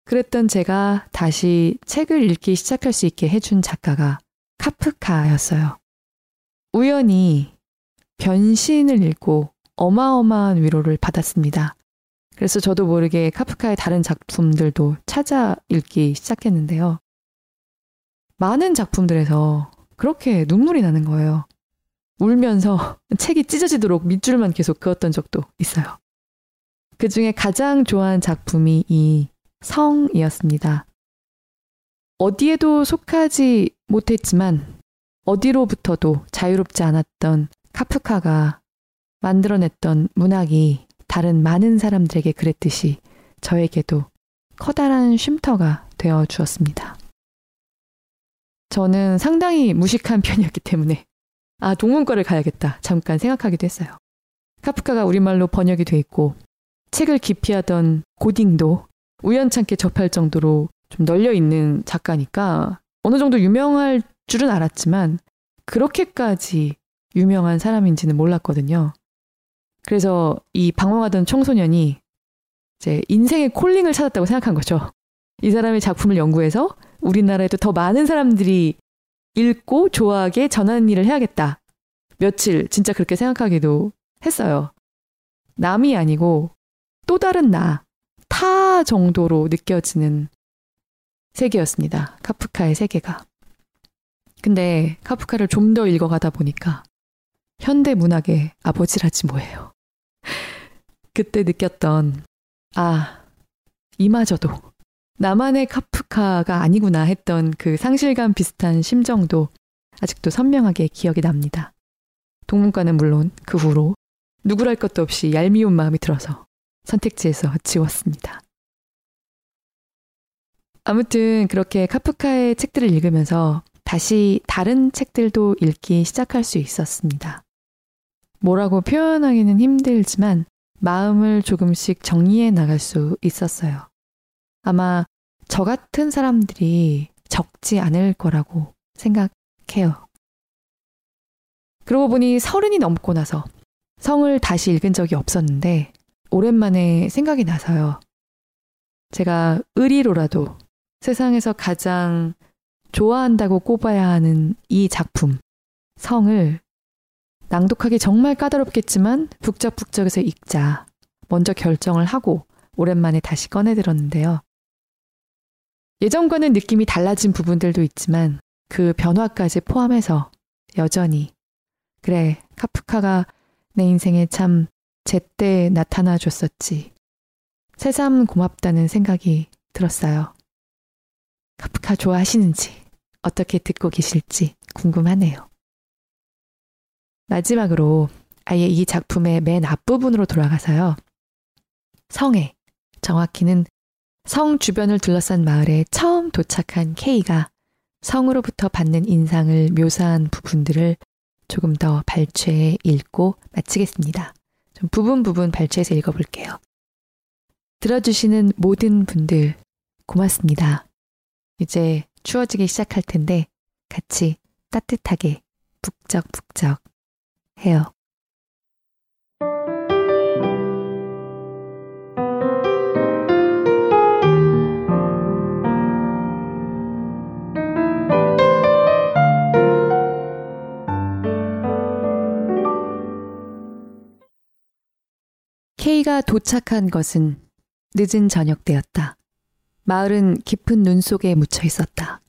그랬던 제가 다시 책을 읽기 시작할 수 있게 해준 작가가 카프카였어요. 우연히 변신을 읽고 어마어마한 위로를 받았습니다. 그래서 저도 모르게 카프카의 다른 작품들도 찾아 읽기 시작했는데요. 많은 작품들에서 그렇게 눈물이 나는 거예요. 울면서 책이 찢어지도록 밑줄만 계속 그었던 적도 있어요. 그 중에 가장 좋아하는 작품이 이 성이었습니다. 어디에도 속하지 못했지만 어디로부터도 자유롭지 않았던 카프카가 만들어냈던 문학이 다른 많은 사람들에게 그랬듯이 저에게도 커다란 쉼터가 되어 주었습니다. 저는 상당히 무식한 편이었기 때문에 아, 동문과를 가야겠다. 잠깐 생각하기도 했어요. 카프카가 우리말로 번역이 돼 있고 책을 기피하던 고딩도 우연찮게 접할 정도로 좀 널려 있는 작가니까 어느 정도 유명할 줄은 알았지만 그렇게까지 유명한 사람인지는 몰랐거든요. 그래서 이 방황하던 청소년이 이제 인생의 콜링을 찾았다고 생각한 거죠. 이 사람의 작품을 연구해서 우리나라에도 더 많은 사람들이 읽고 좋아하게 전하는 일을 해야겠다. 며칠 진짜 그렇게 생각하기도 했어요. 남이 아니고 또 다른 나, 타 정도로 느껴지는 세계였습니다. 카프카의 세계가. 근데 카프카를 좀 더 읽어가다 보니까 현대 문학의 아버지라지 뭐예요. 그때 느꼈던, 아, 이마저도 나만의 카프카가 아니구나 했던 그 상실감 비슷한 심정도 아직도 선명하게 기억이 납니다. 동문과는 물론 그 후로 누구랄 것도 없이 얄미운 마음이 들어서 선택지에서 지웠습니다. 아무튼 그렇게 카프카의 책들을 읽으면서 다시 다른 책들도 읽기 시작할 수 있었습니다. 뭐라고 표현하기는 힘들지만 마음을 조금씩 정리해 나갈 수 있었어요. 아마 저 같은 사람들이 적지 않을 거라고 생각해요. 그러고 보니 서른이 넘고 나서 성을 다시 읽은 적이 없었는데 오랜만에 생각이 나서요. 제가 의리로라도 세상에서 가장 좋아한다고 꼽아야 하는 이 작품, 성을 낭독하기 정말 까다롭겠지만 북적북적해서 읽자. 먼저 결정을 하고 오랜만에 다시 꺼내들었는데요. 예전과는 느낌이 달라진 부분들도 있지만 그 변화까지 포함해서 여전히 그래 카프카가 내 인생에 참 제때 나타나 줬었지. 새삼 고맙다는 생각이 들었어요. 카프카 좋아하시는지 어떻게 듣고 계실지 궁금하네요. 마지막으로 아예 이 작품의 맨 앞부분으로 돌아가서요. 성에, 정확히는 성 주변을 둘러싼 마을에 처음 도착한 K가 성으로부터 받는 인상을 묘사한 부분들을 조금 더 발췌해 읽고 마치겠습니다. 좀 부분 부분 발췌해서 읽어볼게요. 들어주시는 모든 분들 고맙습니다. 이제 추워지기 시작할 텐데 같이 따뜻하게 북적북적 해요. K가 도착한 것은 늦은 저녁 때였다. 마을은 깊은 눈 속에 묻혀 있었다.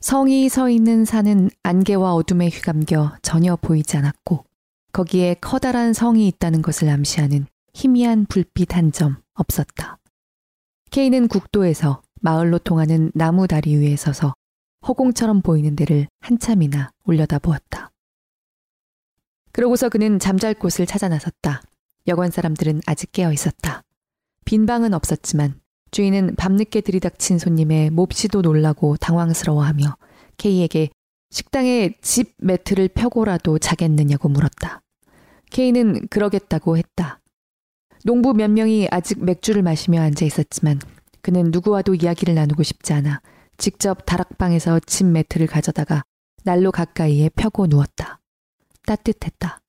성이 서 있는 산은 안개와 어둠에 휘감겨 전혀 보이지 않았고 거기에 커다란 성이 있다는 것을 암시하는 희미한 불빛 한 점 없었다. 케이는 국도에서 마을로 통하는 나무 다리 위에 서서 허공처럼 보이는 데를 한참이나 올려다 보았다. 그러고서 그는 잠잘 곳을 찾아 나섰다. 여관 사람들은 아직 깨어 있었다. 빈 방은 없었지만 주인은 밤늦게 들이닥친 손님의 몹시도 놀라고 당황스러워하며 케이에게 식당에 집 매트를 펴고라도 자겠느냐고 물었다. 케이는 그러겠다고 했다. 농부 몇 명이 아직 맥주를 마시며 앉아 있었지만 그는 누구와도 이야기를 나누고 싶지 않아 직접 다락방에서 집 매트를 가져다가 난로 가까이에 펴고 누웠다. 따뜻했다.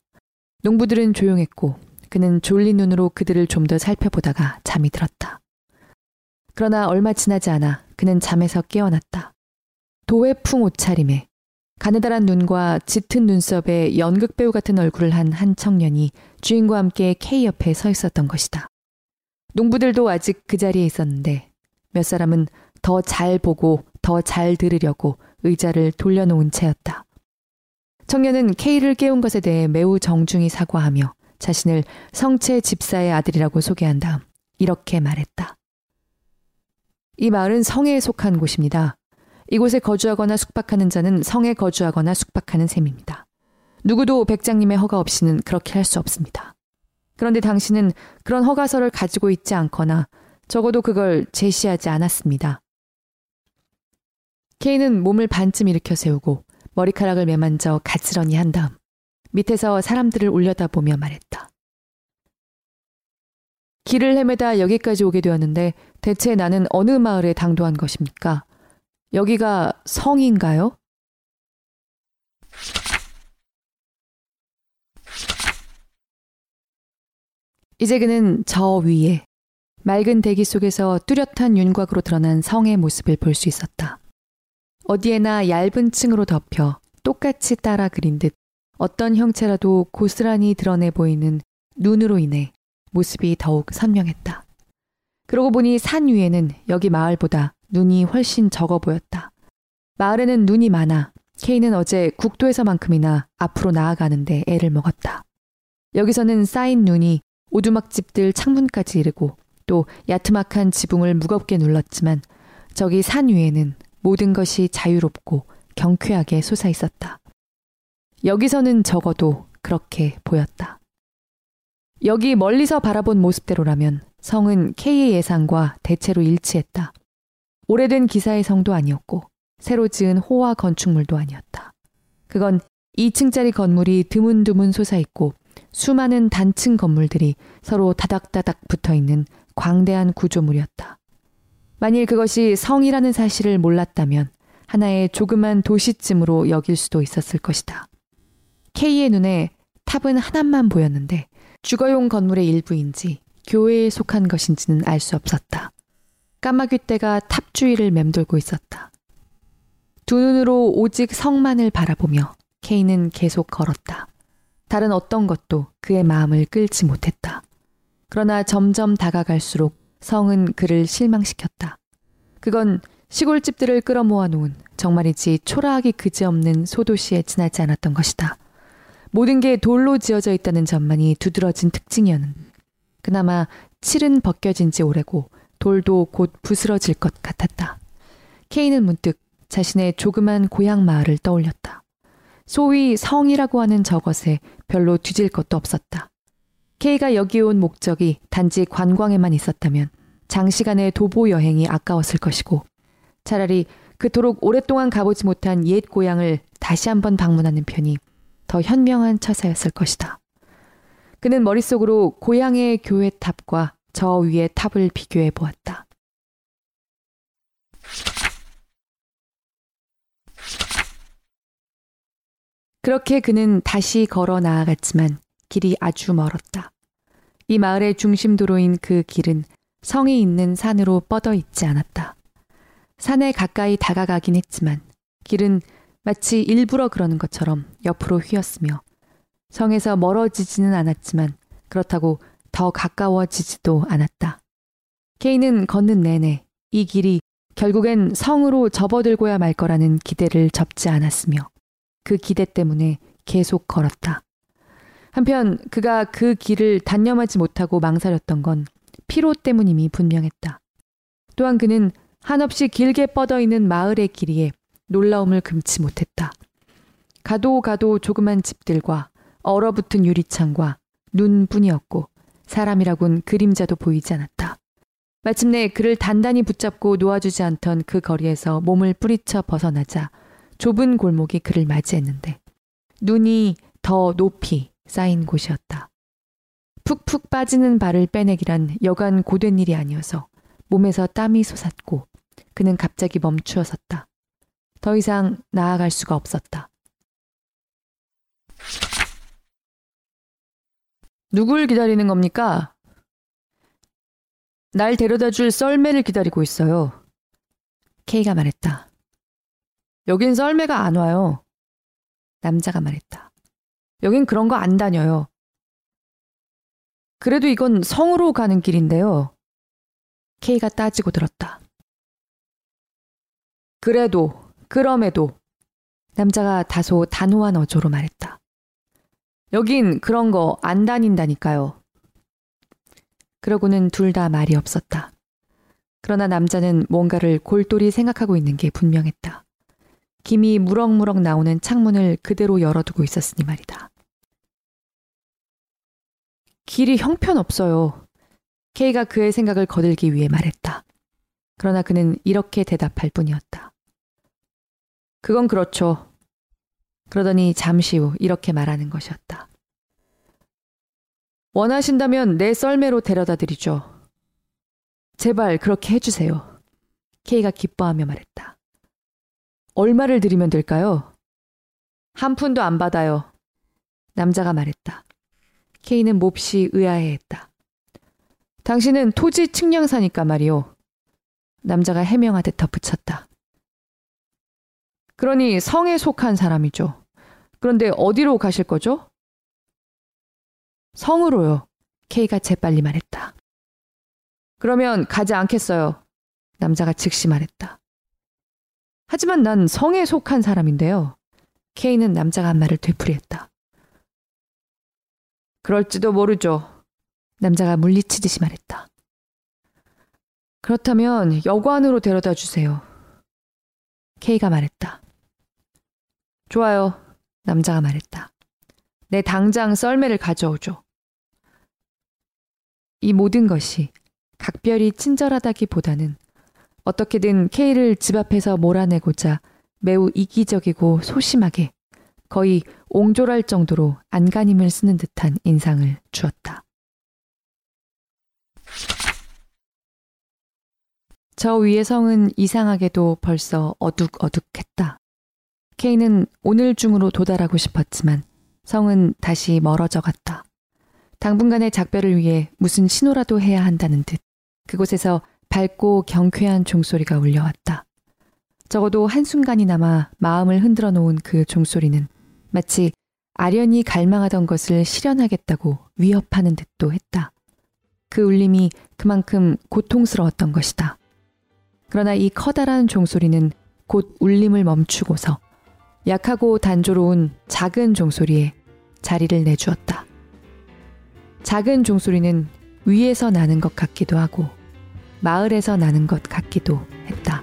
농부들은 조용했고 그는 졸린 눈으로 그들을 좀 더 살펴보다가 잠이 들었다. 그러나 얼마 지나지 않아 그는 잠에서 깨어났다. 도회풍 옷차림에 가느다란 눈과 짙은 눈썹에 연극 배우 같은 얼굴을 한한 청년이 주인과 함께 K 옆에 서 있었던 것이다. 농부들도 아직 그 자리에 있었는데 몇 사람은 더 잘 보고 더 잘 들으려고 의자를 돌려놓은 채였다. 청년은 K를 깨운 것에 대해 매우 정중히 사과하며 자신을 성체 집사의 아들이라고 소개한 다음 이렇게 말했다. 이 마을은 성에 속한 곳입니다. 이곳에 거주하거나 숙박하는 자는 성에 거주하거나 숙박하는 셈입니다. 누구도 백장님의 허가 없이는 그렇게 할 수 없습니다. 그런데 당신은 그런 허가서를 가지고 있지 않거나 적어도 그걸 제시하지 않았습니다. 케이는 몸을 반쯤 일으켜 세우고 머리카락을 매만져 가지런히 한 다음 밑에서 사람들을 올려다보며 말했다. 길을 헤매다 여기까지 오게 되었는데 대체 나는 어느 마을에 당도한 것입니까? 여기가 성인가요? 이제 그는 저 위에 맑은 대기 속에서 뚜렷한 윤곽으로 드러난 성의 모습을 볼 수 있었다. 어디에나 얇은 층으로 덮여 똑같이 따라 그린 듯 어떤 형체라도 고스란히 드러내 보이는 눈으로 인해 모습이 더욱 선명했다. 그러고 보니 산 위에는 여기 마을보다 눈이 훨씬 적어 보였다. 마을에는 눈이 많아 케이는 어제 국도에서만큼이나 앞으로 나아가는데 애를 먹었다. 여기서는 쌓인 눈이 오두막집들 창문까지 이르고 또 야트막한 지붕을 무겁게 눌렀지만 저기 산 위에는 모든 것이 자유롭고 경쾌하게 솟아 있었다. 여기서는 적어도 그렇게 보였다. 여기 멀리서 바라본 모습대로라면 성은 K의 예상과 대체로 일치했다. 오래된 기사의 성도 아니었고 새로 지은 호화 건축물도 아니었다. 그건 2층짜리 건물이 드문드문 솟아있고 수많은 단층 건물들이 서로 다닥다닥 붙어 있는 광대한 구조물이었다. 만일 그것이 성이라는 사실을 몰랐다면 하나의 조그만 도시쯤으로 여길 수도 있었을 것이다. K의 눈에 탑은 하나만 보였는데 주거용 건물의 일부인지 교회에 속한 것인지는 알 수 없었다. 까마귀 떼가 탑 주위를 맴돌고 있었다. 두 눈으로 오직 성만을 바라보며 케이는 계속 걸었다. 다른 어떤 것도 그의 마음을 끌지 못했다. 그러나 점점 다가갈수록 성은 그를 실망시켰다. 그건 시골집들을 끌어모아 놓은 정말이지 초라하기 그지없는 소도시에 지나지 않았던 것이다. 모든 게 돌로 지어져 있다는 점만이 두드러진 특징이었는. 그나마 칠은 벗겨진 지 오래고 돌도 곧 부스러질 것 같았다. 케이는 문득 자신의 조그만 고향 마을을 떠올렸다. 소위 성이라고 하는 저것에 별로 뒤질 것도 없었다. 케이가 여기 온 목적이 단지 관광에만 있었다면 장시간의 도보 여행이 아까웠을 것이고 차라리 그토록 오랫동안 가보지 못한 옛 고향을 다시 한번 방문하는 편이 더 현명한 처사였을 것이다. 그는 머릿속으로 고향의 교회 탑과 저 위의 탑을 비교해 보았다. 그렇게 그는 다시 걸어 나아갔지만 길이 아주 멀었다. 이 마을의 중심도로인 그 길은 성이 있는 산으로 뻗어 있지 않았다. 산에 가까이 다가가긴 했지만 길은 마치 일부러 그러는 것처럼 옆으로 휘었으며 성에서 멀어지지는 않았지만 그렇다고 더 가까워지지도 않았다. 케이는 걷는 내내 이 길이 결국엔 성으로 접어들고야 말 거라는 기대를 접지 않았으며 그 기대 때문에 계속 걸었다. 한편 그가 그 길을 단념하지 못하고 망설였던 건 피로 때문임이 분명했다. 또한 그는 한없이 길게 뻗어 있는 마을의 길이에 놀라움을 금치 못했다. 가도 가도 조그만 집들과 얼어붙은 유리창과 눈뿐이었고 사람이라곤 그림자도 보이지 않았다. 마침내 그를 단단히 붙잡고 놓아주지 않던 그 거리에서 몸을 뿌리쳐 벗어나자 좁은 골목이 그를 맞이했는데 눈이 더 높이 쌓인 곳이었다. 푹푹 빠지는 발을 빼내기란 여간 고된 일이 아니어서 몸에서 땀이 솟았고 그는 갑자기 멈추어 섰다. 더 이상 나아갈 수가 없었다. 누굴 기다리는 겁니까? 날 데려다 줄 썰매를 기다리고 있어요. 케이가 말했다. 여긴 썰매가 안 와요. 남자가 말했다. 여긴 그런 거 안 다녀요. 그래도 이건 성으로 가는 길인데요. 케이가 따지고 들었다. 그래도, 그럼에도, 남자가 다소 단호한 어조로 말했다. 여긴 그런 거 안 다닌다니까요. 그러고는 둘 다 말이 없었다. 그러나 남자는 뭔가를 골똘히 생각하고 있는 게 분명했다. 김이 무럭무럭 나오는 창문을 그대로 열어두고 있었으니 말이다. 길이 형편없어요. K가 그의 생각을 거들기 위해 말했다. 그러나 그는 이렇게 대답할 뿐이었다. 그건 그렇죠. 그러더니 잠시 후 이렇게 말하는 것이었다. 원하신다면 내 썰매로 데려다 드리죠. 제발 그렇게 해주세요. K가 기뻐하며 말했다. 얼마를 드리면 될까요? 한 푼도 안 받아요. 남자가 말했다. K는 몹시 의아해했다. 당신은 토지 측량사니까 말이오. 남자가 해명하듯 덧붙였다. 그러니 성에 속한 사람이죠. 그런데 어디로 가실 거죠? 성으로요. K가 재빨리 말했다. 그러면 가지 않겠어요. 남자가 즉시 말했다. 하지만 난 성에 속한 사람인데요. K는 남자가 한 말을 되풀이했다. 그럴지도 모르죠. 남자가 물리치듯이 말했다. 그렇다면 여관으로 데려다 주세요. K가 말했다. 좋아요. 남자가 말했다. 내 당장 썰매를 가져오죠. 이 모든 것이 각별히 친절하다기보다는 어떻게든 K를 집 앞에서 몰아내고자 매우 이기적이고 소심하게 거의 옹졸할 정도로 안간힘을 쓰는 듯한 인상을 주었다. 저 위의 성은 이상하게도 벌써 어둑어둑했다. 케이는 오늘 중으로 도달하고 싶었지만 성은 다시 멀어져 갔다. 당분간의 작별을 위해 무슨 신호라도 해야 한다는 듯 그곳에서 밝고 경쾌한 종소리가 울려왔다. 적어도 한순간이나마 마음을 흔들어 놓은 그 종소리는 마치 아련히 갈망하던 것을 실현하겠다고 위협하는 듯도 했다. 그 울림이 그만큼 고통스러웠던 것이다. 그러나 이 커다란 종소리는 곧 울림을 멈추고서 약하고 단조로운 작은 종소리에 자리를 내주었다. 작은 종소리는 위에서 나는 것 같기도 하고 마을에서 나는 것 같기도 했다.